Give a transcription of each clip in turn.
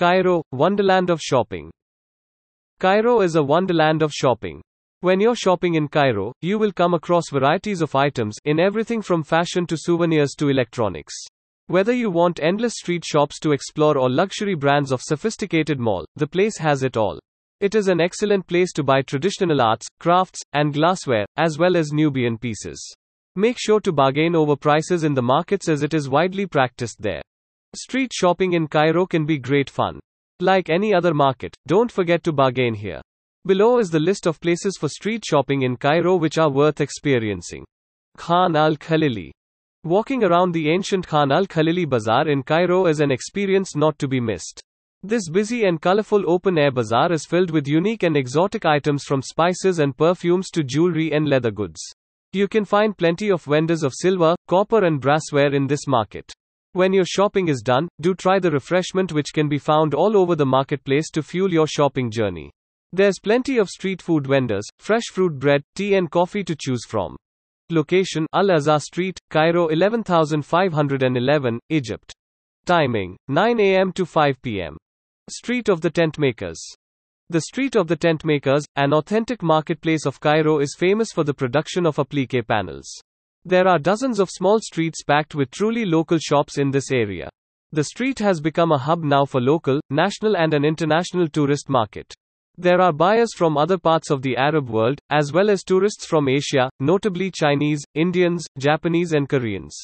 Cairo, wonderland of shopping. Cairo is a wonderland of shopping. When you're shopping in Cairo, you will come across varieties of items in everything from fashion to souvenirs to electronics. Whether you want endless street shops to explore or luxury brands of sophisticated mall, the place has it all. It is an excellent place to buy traditional arts, crafts, and glassware, as well as Nubian pieces. Make sure to bargain over prices in the markets as it is widely practiced there. Street shopping in Cairo can be great fun. Like any other market, don't forget to bargain here. Below is the list of places for street shopping in Cairo which are worth experiencing. Khan al Khalili. Walking around the ancient Khan al Khalili Bazaar in Cairo is an experience not to be missed. This busy and colorful open air bazaar is filled with unique and exotic items from spices and perfumes to jewelry and leather goods. You can find plenty of vendors of silver, copper, and brassware in this market. When your shopping is done, do try the refreshment which can be found all over the marketplace to fuel your shopping journey. There's plenty of street food vendors, fresh fruit bread, tea and coffee to choose from. Location Al Azhar Street, Cairo 11511, Egypt. Timing 9 am to 5 pm. Street of the Tent Makers. The Street of the Tent Makers, an authentic marketplace of Cairo, is famous for the production of applique panels. There are dozens of small streets packed with truly local shops in this area. The street has become a hub now for local, national, and an international tourist market. There are buyers from other parts of the Arab world, as well as tourists from Asia, notably Chinese, Indians, Japanese, and Koreans.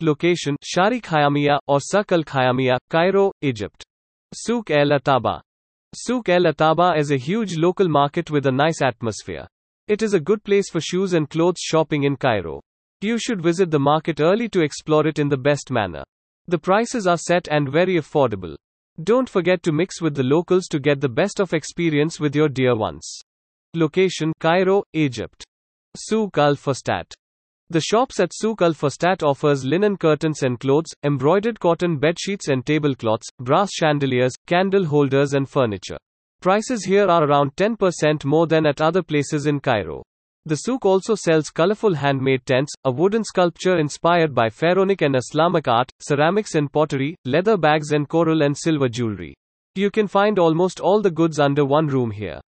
Location Sharik Hayamiya or Sak al Khayamiya, Cairo, Egypt. Souk el Ataba. Souk el Ataba is a huge local market with a nice atmosphere. It is a good place for shoes and clothes shopping in Cairo. You should visit the market early to explore it in the best manner. The prices are set and very affordable. Don't forget to mix with the locals to get the best of experience with your dear ones. Location Cairo, Egypt. Souk al Fustat. The shops at Souk al Fustat offers linen curtains and clothes, embroidered cotton bedsheets and tablecloths, brass chandeliers, candle holders and furniture. Prices here are around 10% more than at other places in Cairo. The souk also sells colorful handmade tents, a wooden sculpture inspired by pharaonic and Islamic art, ceramics and pottery, leather bags and coral and silver jewelry. You can find almost all the goods under one room here.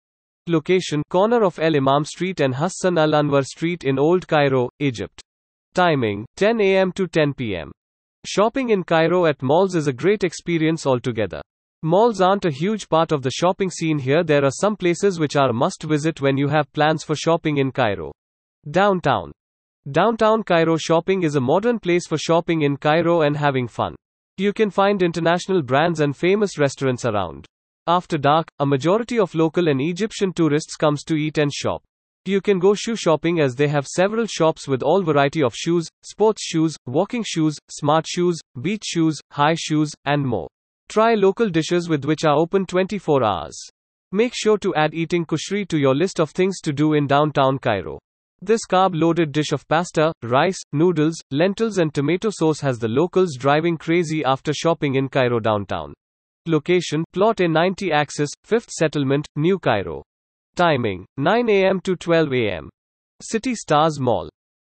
Location corner of El Imam Street and Hassan Al Anwar Street in Old Cairo, Egypt. Timing 10 a.m. to 10 p.m. Shopping in Cairo at malls is a great experience altogether. Malls aren't a huge part of the shopping scene here. There are some places which are must visit when you have plans for shopping in Cairo. Downtown. Downtown Cairo shopping is a modern place for shopping in Cairo and having fun. You can find international brands and famous restaurants around. After dark, a majority of local and Egyptian tourists comes to eat and shop. You can go shoe shopping as they have several shops with all variety of shoes, sports shoes, walking shoes, smart shoes, beach shoes, high shoes, and more. Try local dishes with which are open 24 hours. Make sure to add eating kushri to your list of things to do in downtown Cairo. This carb loaded dish of pasta, rice, noodles, lentils, and tomato sauce has the locals driving crazy after shopping in Cairo downtown. Location Plot A 90 Axis, 5th Settlement, New Cairo. Timing 9 am to 12 am. City Stars Mall.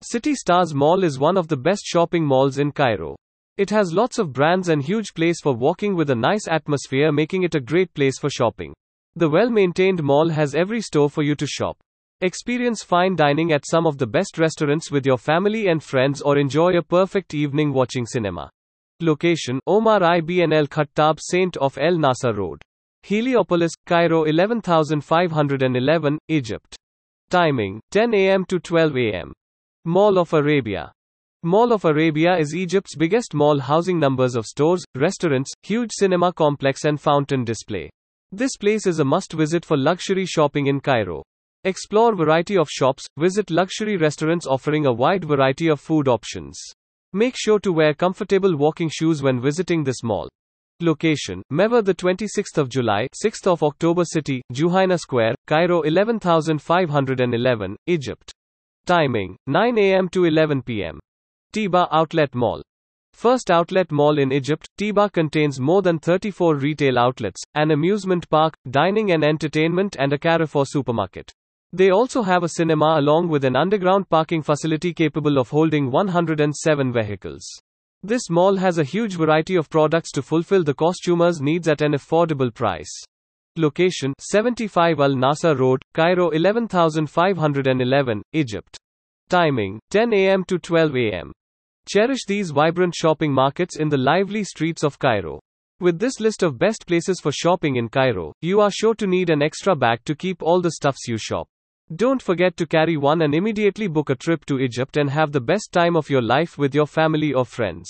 City Stars Mall is one of the best shopping malls in Cairo. It has lots of brands and huge place for walking with a nice atmosphere making it a great place for shopping. The well-maintained mall has every store for you to shop. Experience fine dining at some of the best restaurants with your family and friends or enjoy a perfect evening watching cinema. Location Omar ibn al Khattab Saint of El Nasser Road. Heliopolis, Cairo 11511, Egypt. Timing 10 am to 12 am. Mall of Arabia. Mall of Arabia is Egypt's biggest mall housing numbers of stores, restaurants, huge cinema complex and fountain display. This place is a must visit for luxury shopping in Cairo. Explore variety of shops, visit luxury restaurants offering a wide variety of food options. Make sure to wear comfortable walking shoes when visiting this mall. Location: Mever the 26th of July, 6th of October City, Juhaina Square, Cairo 11511, Egypt. Timing: 9 a.m. to 11 p.m. Tiba Outlet Mall. First outlet mall in Egypt, Tiba contains more than 34 retail outlets, an amusement park, dining and entertainment, and a Carrefour supermarket. They also have a cinema along with an underground parking facility capable of holding 107 vehicles. This mall has a huge variety of products to fulfill the costumer's needs at an affordable price. Location 75 Al Nasser Road, Cairo 11511, Egypt. Timing 10 a.m. to 12 a.m. Cherish these vibrant shopping markets in the lively streets of Cairo. With this list of best places for shopping in Cairo, you are sure to need an extra bag to keep all the stuffs you shop. Don't forget to carry one and immediately book a trip to Egypt and have the best time of your life with your family or friends.